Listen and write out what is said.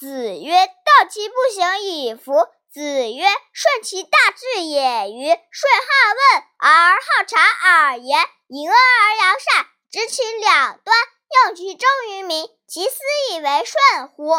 子曰：“道其不行，以服。”子曰：“顺其大志也。于顺好问而好察而言，隐恶而扬善，执其两端，用其忠于民，其斯以为顺乎？”